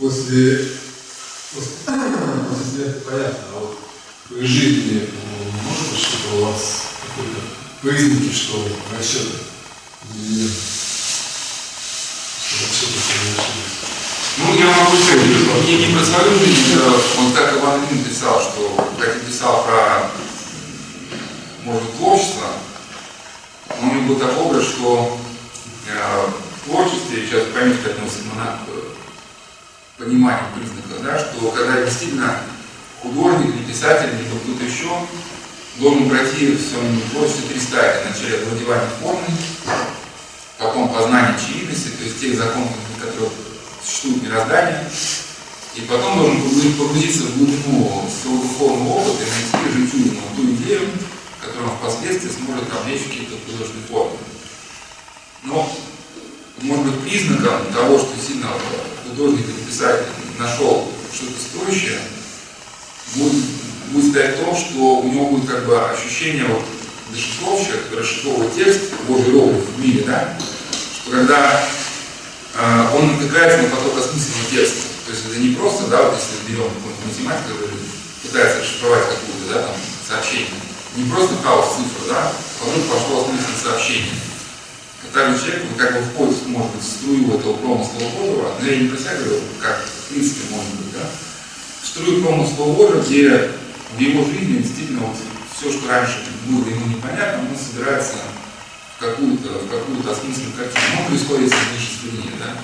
после, после, после смерти понятно, а вот при жизни ну, может быть что-то у вас какой-то признаки, что расчеты или расчеты совершились? Ну, я могу сказать, не, не про свою жизнь, он так Иван Ильин писал, что, как и писал про, может, творчество, но у него был такой образ, что э, в творчестве, сейчас поймите, как относится на понимание признака, да, что когда действительно художник, или писатель, либо кто-то еще должен пройти в своем творчестве три стадии. Вначале овладевание формой, потом познание очевидности, то есть тех законов, которые существует мироздание, и потом должен погрузиться в глубину своего духовного опыта и найти жемчужину, ту идею, которая впоследствии сможет облечь какие-то художественные формы. Но, может быть, признаком того, что сильно художник или писатель нашел что-то стоящее, будет, будет стать в что у него будет как бы ощущение вот дешифровщика, расшифровывает текст Божий робот в мире, да, что когда а, он натыкается на поток осмысленного текста. То есть это не просто, да, вот если берем какую-нибудь математику, который пытается расшифровать какую-то, да, там, сообщение. Не просто хаос цифр, да, а вдруг пошло осмысленное сообщение. Также человек он как бы входит, может быть, в струю этого промысла Божьего, но я не представляю, как в принципе может быть, да, в струю промысла Божьего, где в его жизни действительно вот все, что раньше было ему непонятно, он собирается в какую-то в какую-то осмысленную картину. Ну, происходит снижение, да?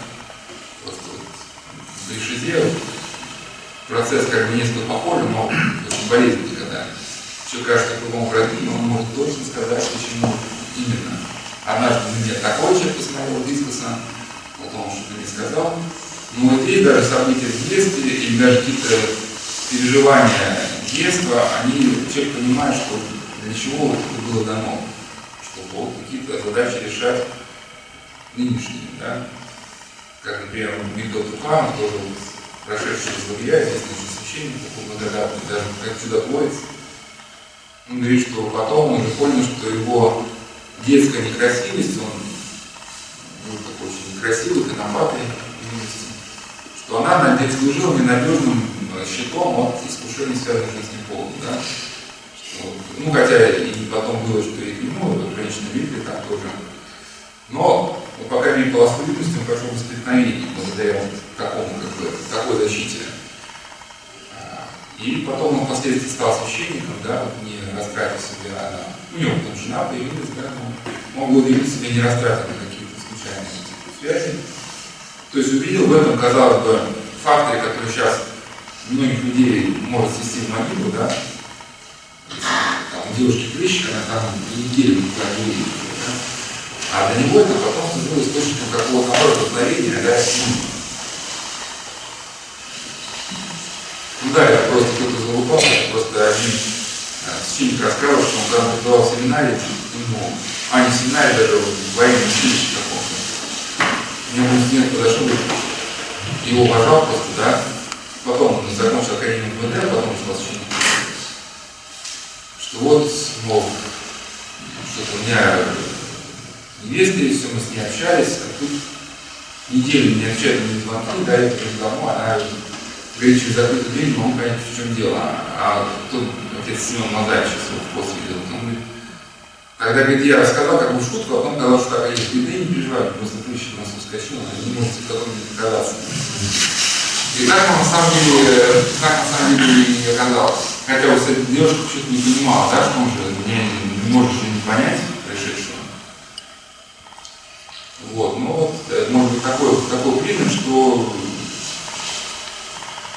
Просто вот при шизе процесс как бы несколько похожий, но очень болезненный, когда все кажется по-другому продвинуто, он может точно сказать, почему именно. Однажды мне такой человек посмотрел дискуса, потом что-то не сказал. Но вот здесь даже события в детстве или даже какие-то переживания детства, они человек понимает, что для чего это было дано чтобы какие-то задачи решать нынешние, да? Как, например, Михаил Туханов, тоже прошедший из лагеря, известный священник, такой благодатный, даже как чудотворец. Он говорит, что потом он понял, что его детская некрасивость, он был такой очень некрасивый, конопатый что она служила ненадежным щитом от искушений, связанных с полом. Да? Ну, хотя и потом было, что и ну, женщины видели там тоже. Но, ну, по крайней мере, по ласковидности он прошел воспитание благодаря такому, как бы, такой защите. И потом он впоследствии стал священником, да, вот не растратив себя на... У него там жена появилась, да, но он благодарил себя не растратив на какие-то случайные связи. То есть увидел в этом, казалось бы, факторе, который сейчас многих людей может свести в могилу, да, там, девушки прыщик, она там неделю не видит. Да? А для него это потом было источником какого-то вдохновения, да, Ну да, это просто один э, священник рассказывал, что он когда преподавал в семинаре, ему, а не в семинаре, даже в военном училище каком-то. У него студент подошел, его уважал просто, да, потом он закончил академию МВД, потом стал священником что вот, мол, что-то у меня невеста есть, все, мы с ней общались, а тут неделю не отвечает на звонки, да, я прихожу домой, она через закрытую дверь, не могу понять, в чем дело. А тут отец Семен Мазаев сейчас его пост видел, он говорит, когда, говорит, я рассказал как бы в шутку, а потом сказал, что так есть беды, не переживай, просто прыщик у нас ускочил, не можете потом не доказаться. И так на самом деле, так на самом деле и оказалось. Хотя вот эта девушка что-то не понимала, да, что он же не, не может же не понять происшедшего. Вот, ну вот, может быть такой, такой признак, что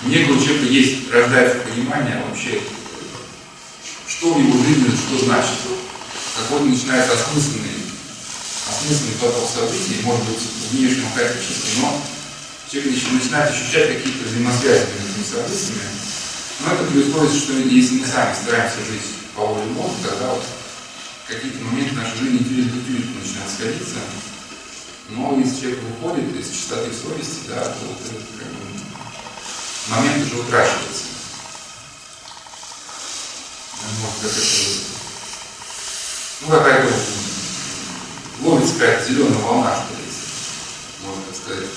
некого человека есть, рождается понимание вообще, что в его жизни, что значит. Какой начинается осмысленный, осмысленный поток событий, может быть, внешнего хаотически, но человек начинает ощущать какие-то взаимосвязи между этими событиями, но это условии, что если мы сами стараемся жить по воле Бога, тогда вот какие-то моменты нашей жизни тюрик начинают сходиться. Но если человек выходит из чистоты совести, да, то этот как бы, момент уже утрачивается. Ну, какая-то ловится какая-то зеленая волна, что ли, можно так сказать.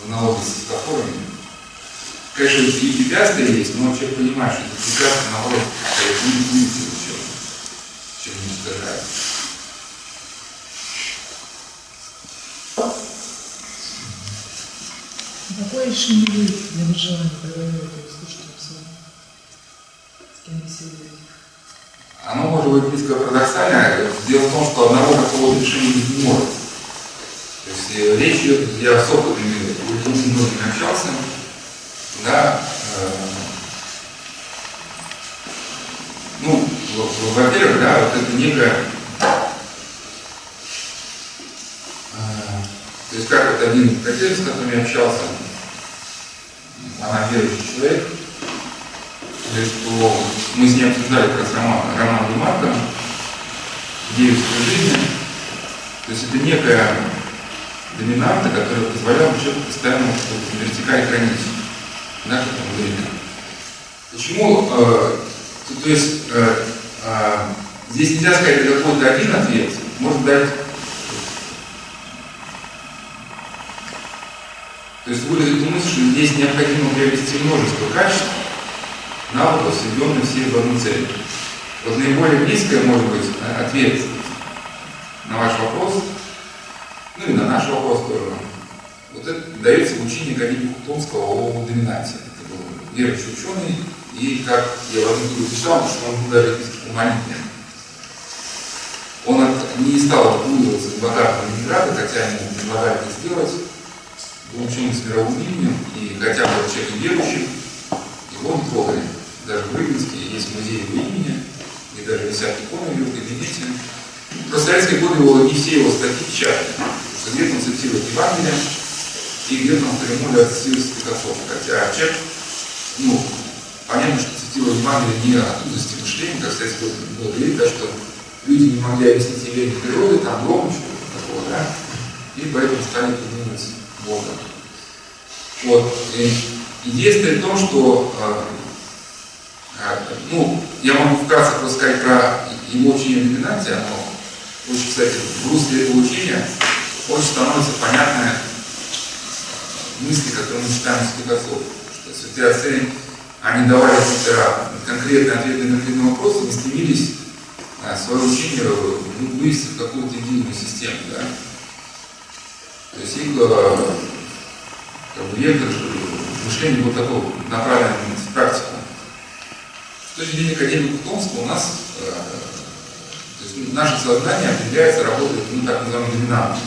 в аналогии с светофорами. Конечно, и препятствия есть, но человек понимает, что это препятствие, наоборот, будет двигатель чем, не устражает. Какое решение вы для выживания проговариваете слушателям? С кем беседуете? Оно может быть близко парадоксальное. Дело в том, что одного такого решения не может. То есть э, речь идет, я с опытными людьми многими общался, да, э, ну, во-первых, да, вот это некая, э, то есть как это один котель, с которым я общался, она верующий человек, то что мы с ней обсуждали как раз роман, роман Демарка «Девять жизни». То есть это некая доминанта, которая позволяла человеку постоянно вертикаль хранить. Да, как там. Почему? Э, то, то есть э, э, здесь нельзя сказать какой-то один ответ, можно дать То есть выразить мысль, что здесь необходимо приобрести множество качеств, навыков, соединенных все в одну цель. Вот наиболее близкое может быть ответ на ваш вопрос, ну и на наш вопрос тоже. Вот это дается в учении Галиби Кутомского о доминанте. Это был верующий ученый, и как я в книге читал, что он был даже умолителен. Он не стал отгуливаться в богатого Ленинграда, хотя ему предлагали это сделать. Ученый с мировым и хотя бы человек верующий, его не трогали. Даже в Рыбинске есть музей его имени, и даже висят иконы в его кабинете. Про советские годы его, не все его статьи печатали, что где-то он цитирует Евангелие, и где-то он прямую цитирует стихотворов. Хотя человек, ну, понятно, что цитировал Евангелие не оттуда с мышления, как кстати, было говорить, да, что люди не могли объяснить явление природы, там гром, что-то такого, да, и поэтому стали поднимать Бога. Вот. И идея стоит в том, что э, ну, я могу вкратце просто сказать про его учение в доминанте, оно очень, кстати, в русле этого учения очень становится понятная мысли, которые мы читаем из отцов, что святые отцы, они давали конкретные ответы на конкретные вопросы, не стремились а, свое учение ну, вывести в какую-то единую систему. Да? То есть их как бы, вектор мышления был такой направлен в практику. С точки зрения академика Томского у нас э, то есть наше сознание определяется, работает, ну, так называемым доминантом.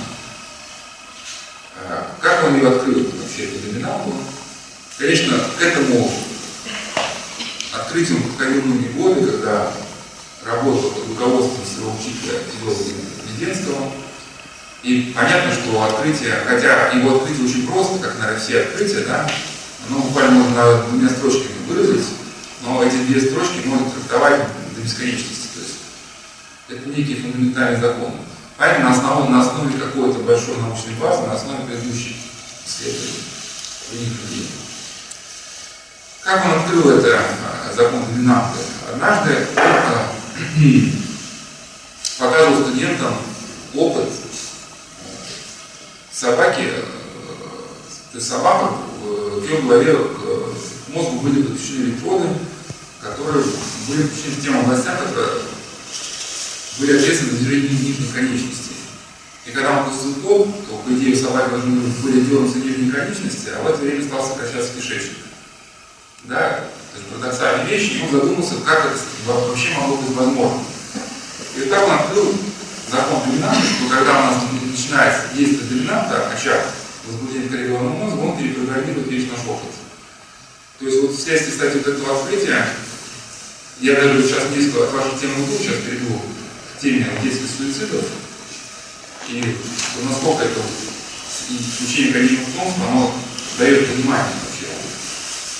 Э, как он ее открыл, вообще, эту доминанту? Конечно, к этому открытию подходил многие годы, когда работал под руководством своего учителя философа Веденского. И понятно, что открытие, хотя его открытие очень просто, как, наверное, все открытия, да, оно буквально можно двумя строчками выразить, но эти две строчки можно трактовать до бесконечности. То есть это некий фундаментальный закон. Поэтому на основе, на основе какой-то большой научной базы, на основе предыдущих исследований. Как он открыл это а, закон доминанты? Однажды он показывал студентам опыт собаки, э, то есть собака, в ее голове к мозгу были подключены электроды, которые были подключены к тем областям, которые были ответственны за движение нижних конечностей. И когда он пустил кол, то, по идее, собаки должны были дернуться нижние конечности, а в это время стал сокращаться кишечник. Да? То есть парадоксальные вещи, и он задумался, как это вообще могло быть возможно. И так он открыл закон доминанта, что когда у нас начинается действовать доминанта, очаг возбуждения коррелированного мозга, он перепрограммирует весь наш опыт. То есть вот вследствие, кстати, вот этого открытия, я даже сейчас несколько от вашей темы уйду, сейчас перейду к теме детских суицидов, и насколько это учение Галина Томского, оно дает понимание вообще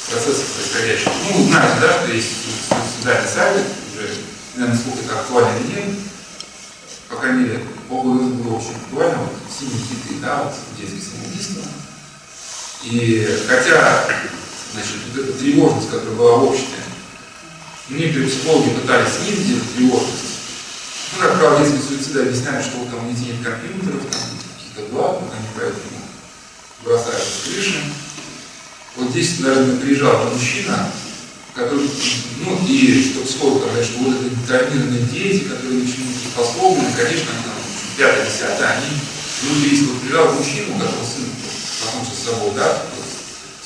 процессов происходящих. Ну, знаете, да, что есть суицидальный сайт, уже, наверное, насколько это актуально или нет, по крайней мере, полгода было очень актуально, вот, синие хиты, да, вот, детские самоубийства. И хотя, значит, вот эта тревожность, которая была в обществе, некоторые психологи пытались снизить эту тревожность, ну, как правило, детские суициды объясняют, что там у детей нет компьютеров, там каких-то благ, вот они поэтому бросают с крыши. Вот здесь, наверное, приезжал мужчина, который, ну, и чтобы слово сказать, что вот это травмированные дети, которые ничему не способны, конечно, они там, пятое, десятое, они внутри есть. Вот приезжал мужчина, у которого сын покончил с собой, да, вот,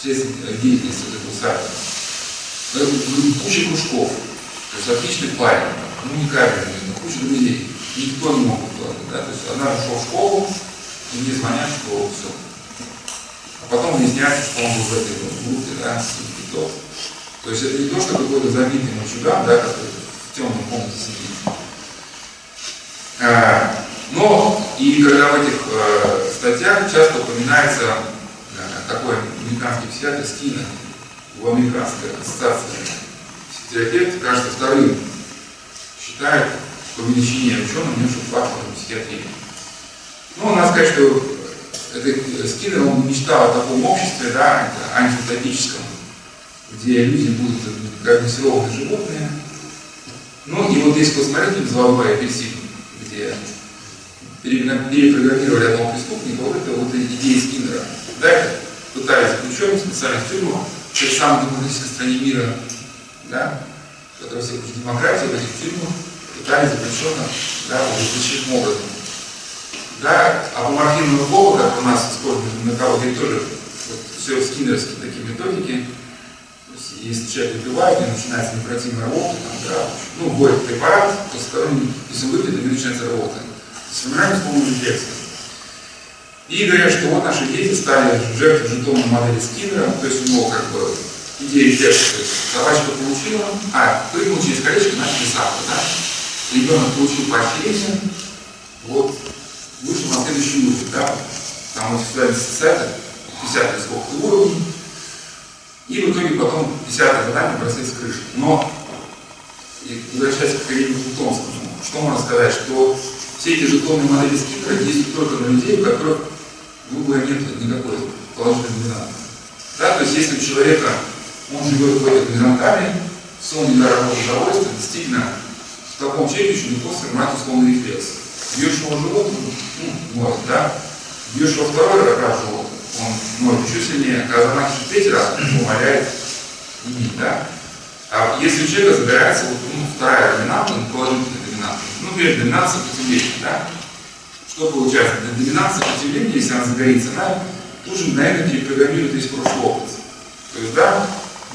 следствие деятельности вот этого сайта. Куча кружков, то есть отличный парень, ну, уникальный, но куча друзей. Никто не мог укладывать, да, то есть она ушла в школу, и мне звонят, что все. А потом выясняется, что он был в этой группе, да, с То есть это не то, что какой-то забитый мальчуган, да, в темной комнате сидит. А, но и когда в этих э, статьях часто упоминается э, такой американский психиатр Скиннер, в американской ассоциации психотерапевт, кажется, вторым считает по величине ученым меньшим фактором психиатрии. Ну, надо сказать, что это Скиннер, он мечтал о таком обществе, да, это антиутопическом, где люди будут как дрессированные животные. Ну, и вот здесь посмотрите «Золотой апельсин», где перепрограммировали одного преступника, вот это вот идея Скиннера. Да, пытались заключенных специально в тюрьму, в самой демократической стране мира, да, которая всех демократия, в этих тюрьмах пытались заключенных, да, вот, образом. Да, а по морфинному как у нас используют на кого-то тоже вот, все скиннерские такие методики, если человек выпивает, у него начинается непротивная работа, там, да, ну, вводит препарат, после которого, если выпьет, у него начинается работа. Вспоминаем с помощью рефлекса. И говорят, что вот наши дети стали жертвой жетонной модели Скиннера, то есть у него как бы идея рефлекса, то есть собачка получила, а, прыгнул через колечко, начали сахар, да? Ребенок получил поощрение, вот, вышел на следующий уровень, да, там вот сюда 10 50 сколько уровней, и в итоге потом 50 задание бросает с крыши. Но, возвращаясь к Карине Плутонскому, что можно сказать, что все эти жетонные модели скидра действуют только на людей, у которых выбора нет никакой положительной доминанты. Да, то есть если у человека, он живет в этой горизонтали, сон не дорогого удовольствия, действительно, в таком человеке очень легко сформировать условный рефлекс бьешь его живот, ну, может, да, бьешь его второй раз живот, он может еще сильнее, когда замахиваешь третий раз, умоляет бить, да. А если у человека загорается вот, ну, вторая доминанта, ну, положительная доминанта, ну, например, доминация сопротивления, да, что получается? Доминация сопротивления, если она загорится, она тут же мгновенно перепрограммирует весь прошлый опыт. То есть, да,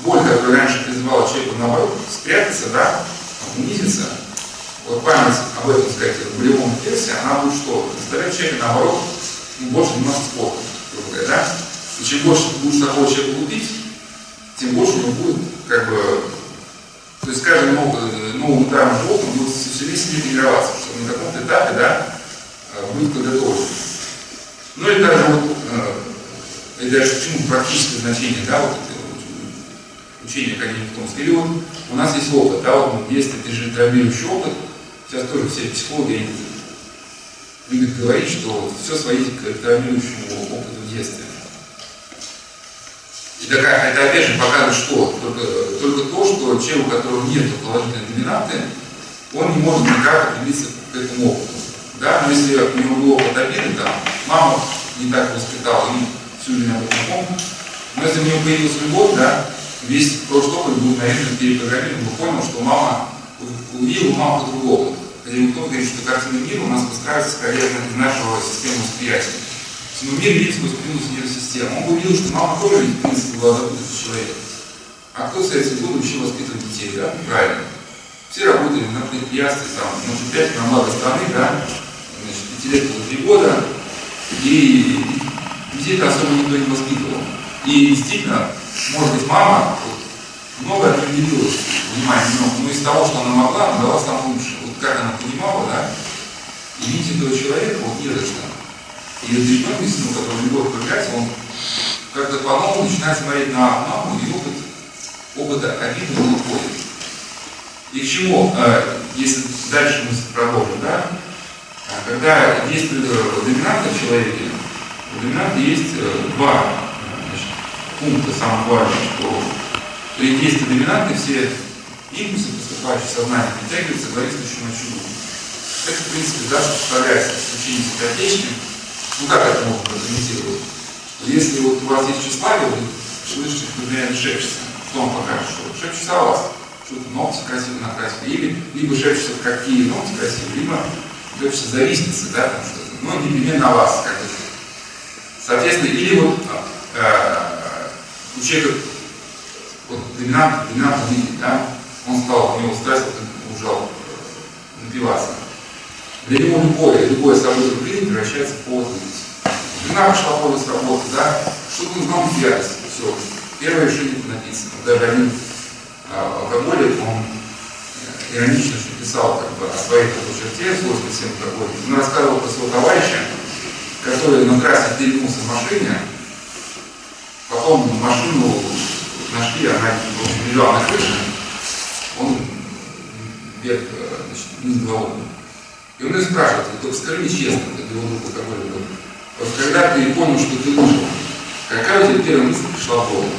боль, которая раньше призывала человека наоборот спрятаться, да, унизиться, вот память об этом, сказать, в болевом рефлексе, она будет что? Заставлять человека, наоборот, больше заниматься спортом, говоря, да? И чем больше ты будешь такого человека лупить, тем больше него будет, как бы, то есть каждый новым, новым ударом животным будет все сильнее сильнее тренироваться, чтобы на каком-то этапе, да, э, быть подготовлен. Ну и также вот, э, это почему практическое значение, да, вот это учение Академии Томска. Или вот у нас есть опыт, да, вот мы есть это травмирующий опыт, Сейчас тоже все психологи любят говорить, что все сводите к травмирующему опыту детстве. И такая, это опять же показывает, что только, только то, что человек, у которого нет положительной доминанты, он не может никак определиться к этому опыту. Да? Но если у него был опыт обиды, там, мама не так воспитала, ему всю жизнь об этом помнит, но если у него появилась любовь, да, весь прошлый опыт был, наверное, перепрограммирован, он понял, что мама увидел маму по-другому. Хотя никто говорит, что картина мира у нас выстраивается скорее из нашего системы восприятия. Но мир видит сквозь прямую нейросистему. Он увидел, что мама тоже, в принципе, была запутавший человек. А кто в Советские годы учил воспитывать детей, да? Правильно. Все работали на предприятстве, там, значит, пять на благо страны, да? Значит, пятилетку за три года. И детей-то особо никто не воспитывал. И действительно, может быть, мама вот, много определила внимание, но, но из того, что она могла, она дала самое лучшее как она понимала, да, и видеть этого человека вот не за что. И ребенок, ну, который любовь появляется, он как-то по-новому начинает смотреть на маму, и опыт, опыта обиды он уходит. И к чему, э, если дальше мы продолжим, да, а когда есть доминанта в человеке, у доминанта есть э, два значит, пункта самых важных, что при действии доминанты все импульсы, поступающие в сознание, притягиваются к главенствующему чуду. Это, в принципе, да, что составляется исключение соотечным. Ну, как это можно прокомментировать? если вот у вас есть тщеславие, вы слышите, например, шепчется, что он покажет, что шепчется о вас, что-то ногти красиво накрасили, или либо шепчется, какие ногти красивые, либо шепчется завистницы, да, там что-то, но непременно о вас, как бы. Соответственно, или вот э, у человека вот доминант, доминант видит, да, он стал, у него стресс вот, ужал э, напиваться. Для него любое, любое событие в жизни превращается в повод Жена пошла в с работы, да, что-то нужно делать, все. Первое решение написано. Даже один а, алкоголик, он э, иронично что писал как бы, о своей такой черте, свойственной всем алкоголикам. Он рассказывал про своего товарища, который на трассе перевернулся в машине, потом машину нашли, она лежала на крыше, он вверх, э, значит, вниз головой. И он ее спрашивает, только скажи мне честно, это его друг алкоголик был, вот когда ты понял, что ты вышел, какая у тебя первая мысль пришла в голову?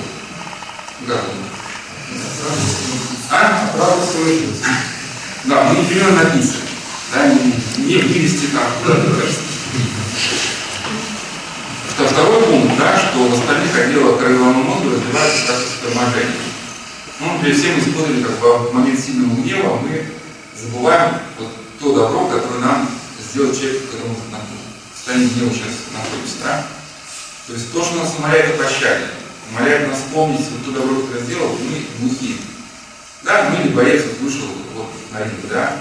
Да. А? Правда слышится. Да, мы примерно написано. Да, не, не вывести там куда-то кажется. Второй пункт, да, что в остальных отделах краевого мозга развивается процесс торможения. Ну, например, все мы использовали, как бы момент сильного гнева мы забываем вот то добро, которое нам сделал человек, которому состоянии гнева сейчас находимся, да? То есть то, что нас умоляет о пощаде, умоляет нас вспомнить вот то добро, которое сделал, мы глухи. Да, ну или боец вот вышел вот на ринг, да,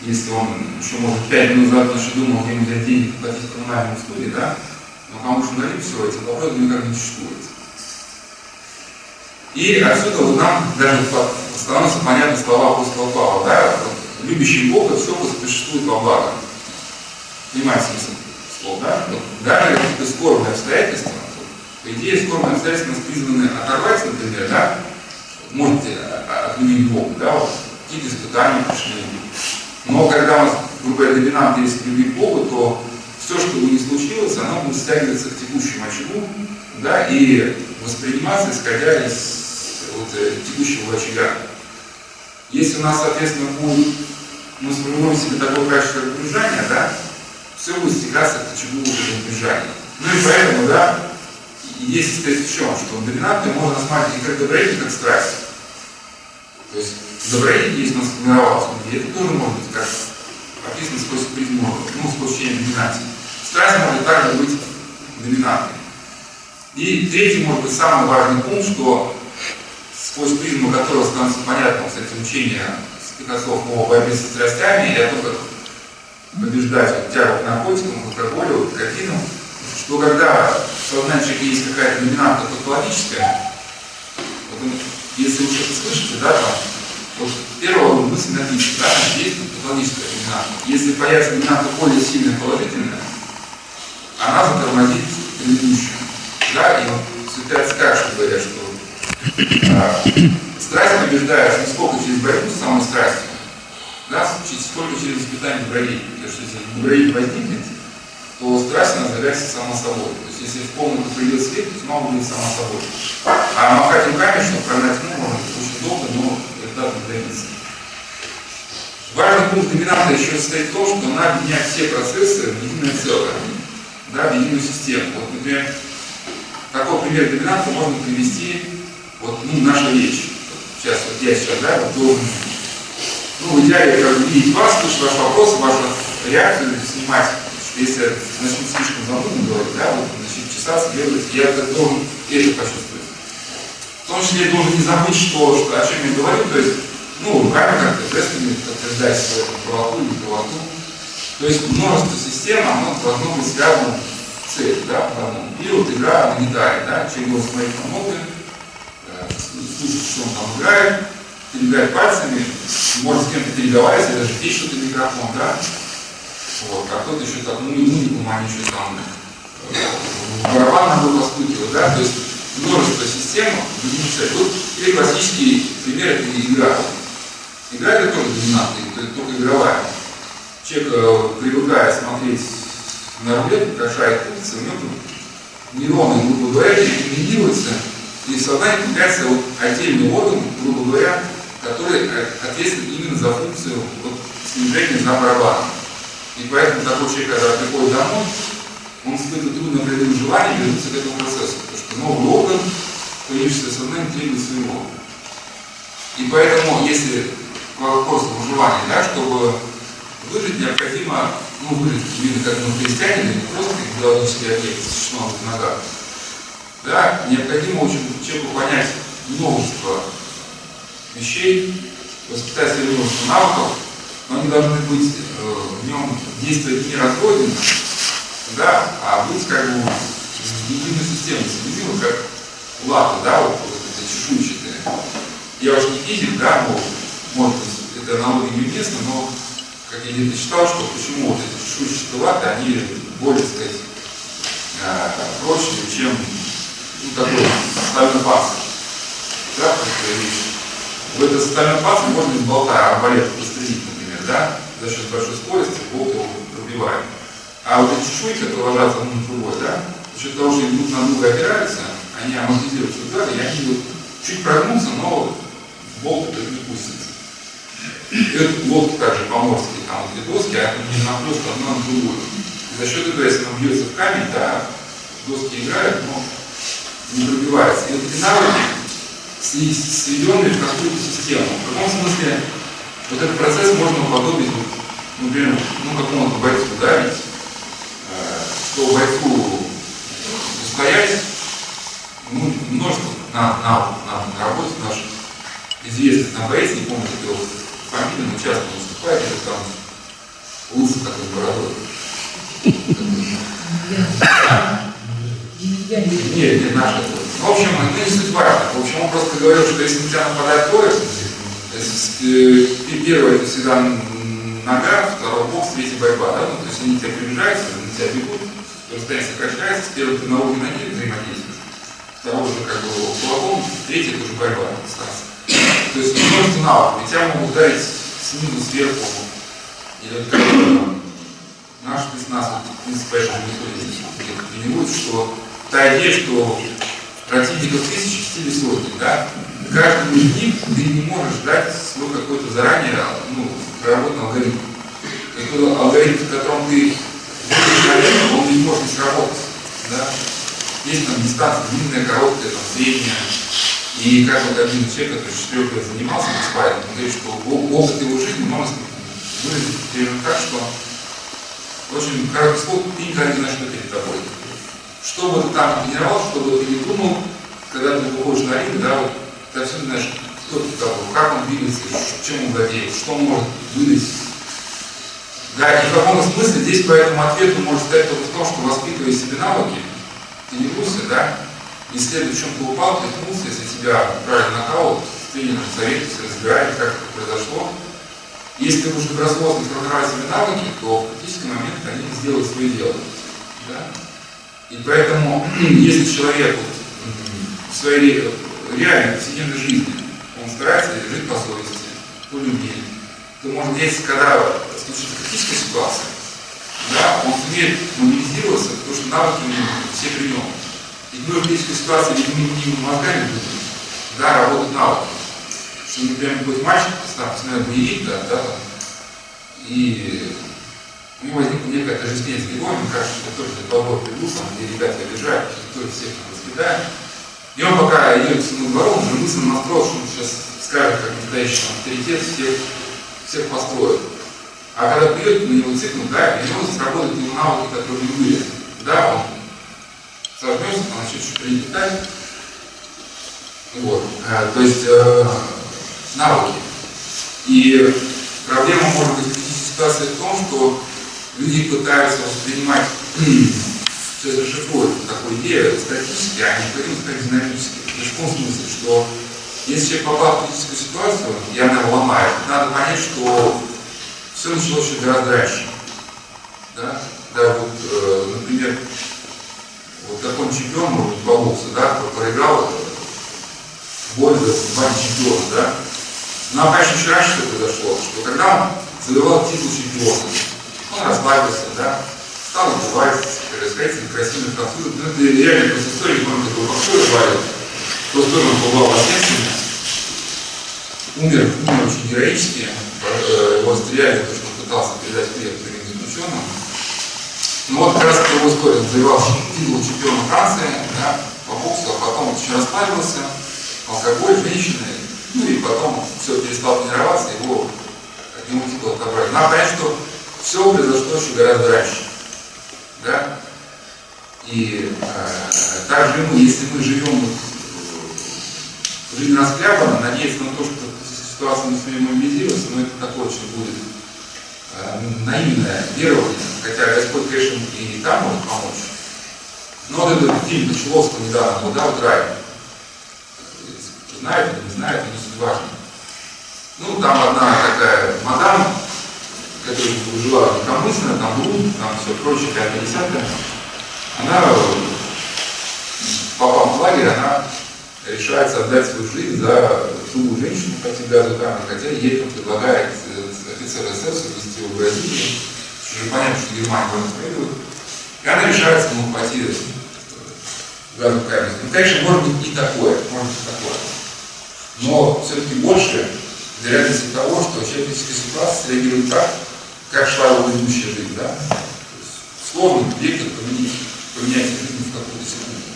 если он еще, может, пять минут назад еще думал, где ему взять денег платить коммунальную студии, да, но кому что на ринг все, эти вопросы никак не существует. И отсюда вот нам даже становятся понятны слова апостола Павла, да, вот, любящий Бога все существует во благо. Понимаете смысл? слов, да? Даже какие-то скорбные обстоятельства, по идее, скорбные обстоятельства нас призваны оторвать, например, да, можете отменить Бога, да, вот, какие-то испытания пришли. Но когда у нас, грубо говоря, доминант есть любви к Богу, то все, что бы ни случилось, оно будет стягиваться к текущему очагу, да, и восприниматься, исходя из вот, э, текущего очага. Если у нас, соответственно, будет, мы сформируем себе такое качество окружения, да, все будет стекаться к очагу избежания. Ну и поэтому, да, есть сказать в чем, что доминантный можно рассматривать не как добродетель, как страсть. То есть добродетель есть у нас сформировалась, и это тоже может быть как описано сквозь призму, ну, сквозь чтение доминации. Страсть может также быть доминантной. И третий, может быть, самый важный пункт, что сквозь призму которого становится понятно, кстати, учение спикасов о борьбе со страстями и о том, как побеждать тягу к наркотикам, к алкоголю, к кофеину, что когда в сознании есть какая-то доминанта патологическая, вот если вы что-то слышите, да, там, вот первого мысль написано, да, есть патологическая доминанта. Если появится доминанта более сильная положительная, она затормозит предыдущую. Да, и вот святая скажет, говорят, что страсть побеждает не сколько через борьбу с самой страстью, да, сколько через испытание добродетели. Потому что если добродетель возникнет, то страсть она загорается само собой. То есть если в комнату придет свет, то тьма будет само собой. А махать руками, чтобы прогнать тьму, можно очень долго, но не добиться. Важный пункт доминанта еще состоит в том, что она объединяет все процессы в единое целое, да, в единую систему. Вот, например, такой пример доминанта можно привести, вот, ну, наша речь. Сейчас, вот я сейчас, да, вот должен ну, в идеале как видеть вас, слышать ваш вопрос, вашу реакцию, снимать, если начнут слишком занудно говорить, да, вот, начнет чесаться, бегать, я это должен это почувствовать. В том числе я должен не забыть, что, что о чем я говорю, то есть, ну, руками как-то, жестами подтверждать свою правоту или правоту. То есть множество систем, оно должно быть связано в цели, да, потому. Или вот игра на гитаре, да, человек должен смотреть на э, слушать, что он там играет, перебирать пальцами, может с кем-то переговариваться, даже здесь что-то микрофон, да? Вот, а кто-то еще так, ну, музыку еще там, э, барабан надо постукивать, да? То есть множество систем, вот, или классический пример это игра. Игра это тоже доминантная, это только игровая. Человек э, привыкает смотреть на рулетку, кошает курица, у него нейроны, грубо говоря, элиминируются, и в сознании появляется вот отдельный орган, грубо говоря, который ответственен именно за функцию вот, снижения на барабана. И поэтому такой человек, когда приходит домой, он испытывает трудное определенное желание вернуться к этому процессу, потому что новый орган, появившееся сознание требует своего. И поэтому, если к вопросу выживания, да, чтобы выжить, необходимо, ну, выжить, видно, как мы христиане, не просто как биологический объект с в ногах, да, необходимо очень человеку понять множество вещей, воспитать себе множество навыков, но они должны быть э, в нем действовать не разрозненно, да, а быть как бы единой системой, соединила, как лапы, да, вот, вот эти чешуйчатые. Я уж не физик, да, но, может быть, это аналогия неуместно, но, как я где-то читал, что почему вот эти чешуйчатые латы, они более, так сказать, э, прочные, чем ну, такой стальной панцирь. Да, в этот стальной панцирь можно из болта арбалет прострелить, например, да, за счет большой скорости болт его пробивает. А вот эти чешуйки, которые ложатся одну на другой, да, за счет того, что они друг на друга опираются, они амортизируют удары, и они вот чуть прогнутся, но болт это не пустится. И вот лодки также поморские, там вот эти доски, они не напросто одна на другую. За счет этого, если она бьется в камень, да, доски играют, но не пробивается. И вот эти навыки, сведенные в какую-то систему. В каком смысле вот этот процесс можно уподобить, например, ну, какому-то бойцу, да, ведь, э, что бойцу устоять, ну, множество на, на, на, на работе наш известный там боец, не помню, его фамилия, но часто выступает, это там лысый такой бородой. Нет, не наш это. В общем, это не суть важно. В общем, он просто говорил, что если на тебя нападает пояс, первое это всегда нога, второй бокс, третий борьба, да? Ну, то есть они тебя приближаются, на тебя бегут, расстояние сокращается, с первым ты на уровне ноги взаимодействуешь, второй же как бы кулаком, третий это уже борьба, дистанция. То есть множество навыков, и тебя могут ударить снизу, сверху, или как наш спецназ, в принципе, это же методики тренирует, что та идея, что противников тысячи, стиле сотни, да, каждый из них ты не можешь дать свой какой-то заранее ну, проработанный алгоритм. Какой алгоритм, в котором ты он не может не сработать. Да? Есть там дистанция длинная, короткая, там, средняя. И как вот один человек, который четырех лет занимался беспайдом, он говорит, что опыт его жизни можно выразить примерно так, что очень короткий слог, ты никогда не знаешь, что перед тобой. Что бы ты там ни тренировал, что бы ты ни думал, когда ты выходишь на ринг, да, вот, ты все знаешь, кто ты такой, как он двигается, чем он владеет, что он может выдать. Да, и в каком смысле здесь по этому ответу может сказать только в том, что воспитывая себе навыки, тренируйся, да, и следует, в чем ты упал, притнулся, если тебя брали нокаут, с тренером советуйся, разбирай, как это произошло. Если ты будешь добросовестно формировать себе навыки, то в критический момент они сделают свое дело. Да? И поэтому, если человек в своей реальной повседневной жизни, он старается жить по совести, по любви, то может здесь, когда случится критическая ситуация, да, он сумеет мобилизироваться, потому что навыки у него все при нем. И мы в критической ситуации ведь мы не мозгами будем, да, работать навыки. Что, например, будет мальчик, посмотрел боевик, да, да, и у него возникло некое отождествление с мне кажется, что тоже придут, там, где ребята обижают, что всех там воспитаем. И он пока идет к своему двору, уже мысленно настроил, что он сейчас скажет, как настоящий авторитет, всех, всех построит. А когда придет на него цикл, да, и него сработают его навыки, которые не были. Да, он сожмется, он начнет что-то прилетать. Вот. А, то есть э, навыки. И проблема может быть в ситуации в том, что люди пытаются воспринимать, все это расшифровывать такую идею статически, а необходимо сказать динамически. Это в том смысле, что если человек попал в критическую ситуацию, и она его ломает, надо понять, что все началось еще гораздо раньше. Да, да вот, э, например, вот такой чемпион, может по боксу, да, проиграл э, бой за звание чемпиона, да. А конечно, еще раньше что произошло, что когда он завоевал титул чемпиона, он расслабился, да, стал убивать, сказать, красивые французы. Ну, это реально просто история, помню, такой большой. Просто тоже он побывал в Освенциме. Умер, умер очень героически. Э, его стреляли, потому что он пытался передать привет другим заключенным. Ну вот как раз его история завоевал титул чемпиона Франции, да, по боксу, а потом очень расслабился, алкоголь, женщины, ну и потом все перестал тренироваться, его от него титул отобрали. Надо понять, что все произошло еще гораздо раньше. Да? И э, также мы, если мы живем в жизни расхлябанно, надеяться на то, что ситуация не сумеем мобилизироваться, но это такое очень будет э, наивное верование, хотя Господь, конечно, и там может помочь. Но вот этот фильм Кочеловского недавно был, да, вот рай. Знает или не знает, не суть важно. Ну, там одна такая мадам, которая жила легкомысленно, там блуд, там все прочее, 50 она, попав в лагерь, она решается отдать свою жизнь за другую женщину, пойти газу камеры, хотя ей там предлагает э, офицер СС вести его в Бразилию, уже понятно, что Германия его наследует, и она решается ему пойти в газу камеру. Ну, конечно, может быть и такое, может быть такое. Но все-таки больше вероятности того, что человеческая ситуация реагирует так, как шла его предыдущая жизнь, да? То есть сложно вектор поменять, поменять жизнь в какую-то секунду.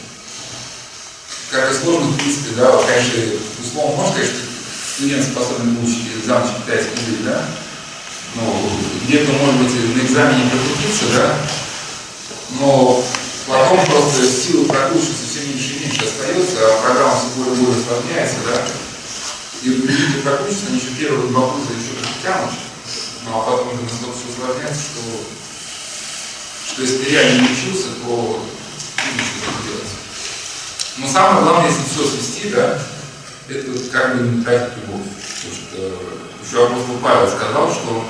Как и сложно, в принципе, да, конечно, условно, можно что студент способен выучить экзамен китайский язык, да? Но где-то, может быть, на экзамене прокрутиться, да? Но потом просто силы прокручиваются все меньше и меньше остается, а программа все более и более усложняется, да? И люди прокрутятся, они еще первые два курса еще тянут, ну а потом уже настолько все усложняется, что, что если ты реально не учился, то не что делать. Но самое главное, если все свести, да, это как бы не тратить любовь. Потому что еще апостол Павел сказал, что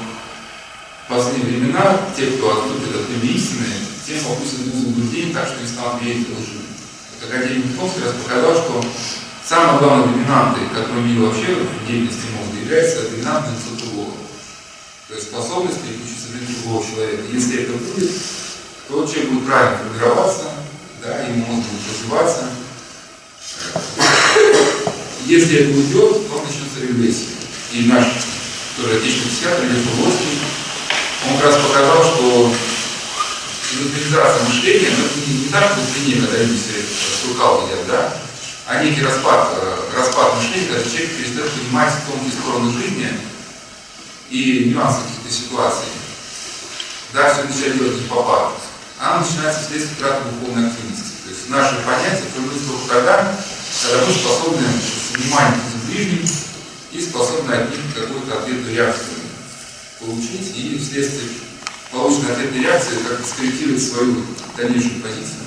в последние времена те, кто отступит от имя истины, тем попустят в заблуждение, так что не станут верить лжи. Вот академик Михновский раз показал, что самое главное доминантой, которую видим вообще в деятельности мозга, является доминантный циркулог. То есть способность переключиться в другого человека. Если это будет, то человек будет правильно формироваться, да, ему мозг будет развиваться. Если это уйдет, то начнется регрессия. И наш тоже отечественный психиатр Илья Фурбовский, он как раз показал, что индустриализация мышления, ну, не, не так, как в длине, когда люди все с рукав едят, да, а некий распад, распад мышления, когда человек перестает понимать тонкие стороны жизни и нюансы каких-то ситуаций. Да, все начали делать не попад. Она начинается вследствие траты духовной активности. То есть наши понятия формируются только тогда, когда мы способны с вниманием к ближним и способны от них какую-то ответную реакцию получить и вследствие полученной ответной реакции как-то скорректировать свою дальнейшую позицию.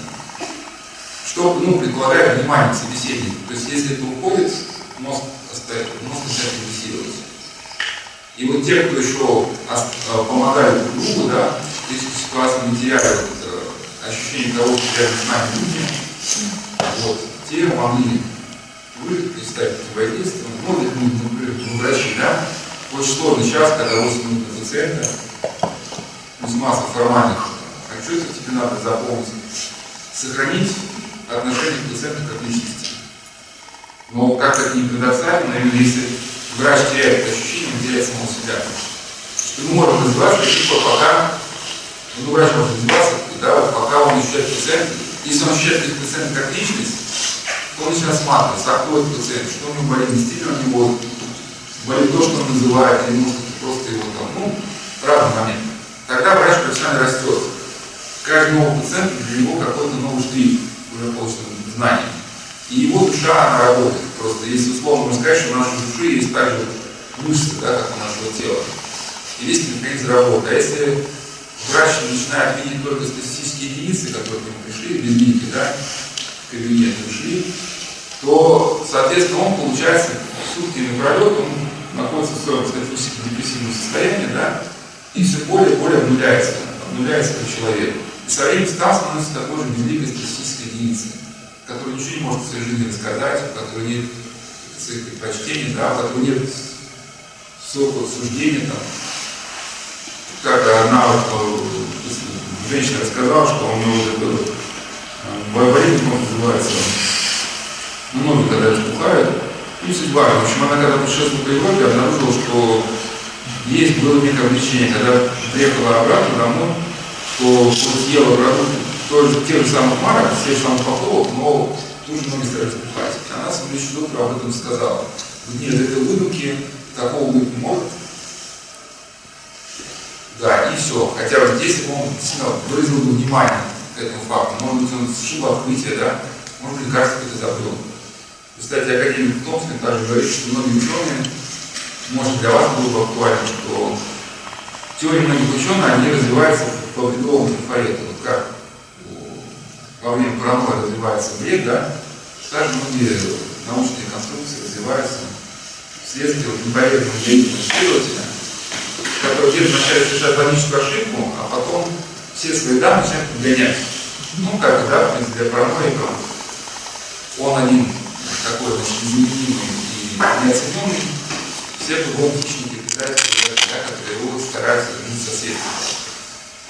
Что, ну, предполагает внимание к собеседнику. То есть если это уходит, мозг, остается, мозг начинает регрессировать. И вот те, кто еще помогали друг другу, да, в этих ситуациях не теряли вот, ощущение того, что рядом с нами люди, вот, те могли вы представить воздействие, ну, это, ну, врачи, да, очень сложный час, когда 8 минут на пациента, без массы формальных отчетов тебе надо запомнить, сохранить отношение к пациенту как личности. Но как это не предоставлено, именно если врач теряет ощущение, теряет самого себя. Что мы можем развиваться до пока, ну, врач может развиваться, да, вот пока он ощущает пациента, если он ощущает пациента как личность, то он начинает осматриваться, а кто этот пациент, что у него болит, действительно у него болит то, что он называет, или может просто его там, ну, разный момент. Тогда врач профессионально растет. Каждый новый пациент для него какой-то новый штрих уже полученным знанием. И его душа, работает. Просто если условно можно сказать, что у нашей души есть также мышцы, да, как у нашего тела. И весь механизм работы. А если врач начинает видеть только статистические единицы, которые к нему пришли, без нити, да, в кабинет ушли, то, соответственно, он получается сутками напролет, он находится в своем депрессивном состоянии, да, и все более и более обнуляется, обнуляется как человек. И со временем стал становится такой же безликой статистической единицей, который ничего не может в своей жизни рассказать, у которой нет своих предпочтений, да, у которой нет своего суждения, там, как одна вот, женщина рассказала, что у нее уже был болезнь, называется, многие когда распухают, суть важно. В общем, она когда путешествовала по Европе, обнаружила, что есть было некое облегчение. Когда приехала обратно домой, что вот ела продукты тоже тех же самых марок, тех же самых упаковок, но тоже многие стараются покупать. Она следующий доктор об этом сказала. Нет, это выдумки, такого быть не может. Да, и все. Хотя вот здесь он действительно выразил бы внимание к этому факту. Может быть, он сшиб открытие, да? Может быть, лекарство какое-то забыл. Кстати, академик Томский также говорит, что многие ученые, может для вас было бы актуально, что теории многих ученых, они развиваются по бредовому трафарету. Во время паранойи развивается бред, да? Также многие научные конструкции развиваются вследствие вот неполезного деятельности исследователя, который где вначале совершает логическую ошибку, а потом все свои данные начинают подгонять. Ну, как, да, в принципе, для параноика он один такой, значит, незаменимый и неоцененный, все кругом хищники пытаются да, которые его стараются жить соседствовать.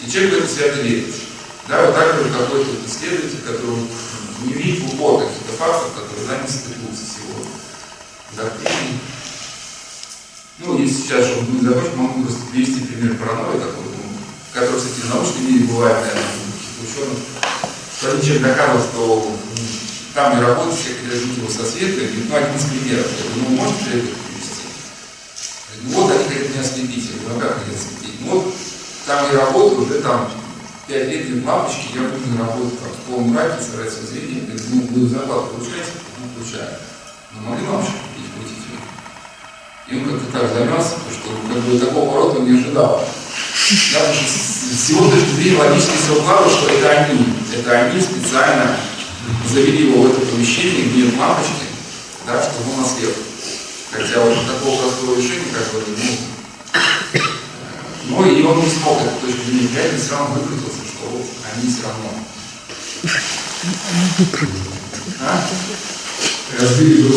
И человек в это свято верит. Да, вот так же какой-то исследователь, который не видит в упор каких-то фактов, которые нами стыкуются сегодня. Доктриной, ну, если сейчас, чтобы не закончить, могу просто привести пример паранойи, такой, ну, который, кстати, в научном мире бывает, наверное, у каких-то ученых, что один человек доказывал, что там не работает, все жить его со света, ну, один из примеров, я говорю, ну, можете это привести? Ну, вот они ослепить, я говорю, ну, как хотят ослепить? Ну, вот там не работаю, уже там пять лет нет лампочки, я буду работать там, в полном мраке, стараюсь зрение, ну, вы зарплату получаете? Ну, получаю. Ну, могли лампочку купить, будете и он как-то так замялся, что как бы, такого поворота он не ожидал. Да, потому что с его точки зрения что это они. Это они специально завели его в это помещение, где нет лампочки, да, чтобы он ослеп. Хотя вот такого простого решения, как бы, ну, ну и он не смог эту точку зрения и все равно выкрутился, что вот они все равно. А? Разбили бы.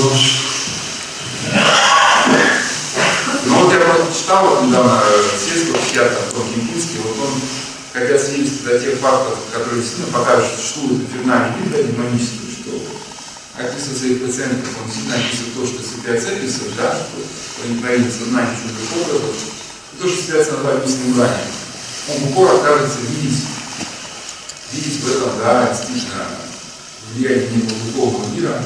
Ну вот я просто читал вот недавно сельского психиатра Антон Кимпинский, вот он, хотя свидетельствует о тех фактах, которые действительно покажут, что существует эфирная гибель демоническая, что описывает своих пациентов, он сильно описывает то, что СП описывает, да, что проникновение сознания чужих образов, и то, что связано с обычным знанием. Он в упор отказывается видеть, видеть в этом, да, действительно, влияние некого духовного мира,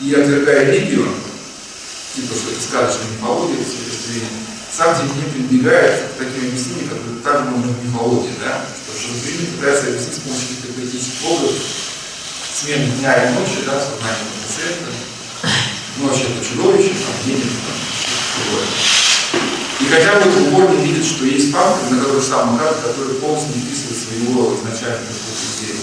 и отвергая религию, типа, что это сказочная мифология, зрения, сам тем не прибегает к таким объяснениям, которые также можно в мифологии, да, что шизофрения пытается объяснить с помощью каких-то политических образов, смены дня и ночи, да, сознание пациента, ночь это чудовище, там, день это там, другое. И хотя бы в упор не видит, что есть факты, на которых сам указан, которые полностью не вписывают своего изначального подтверждения.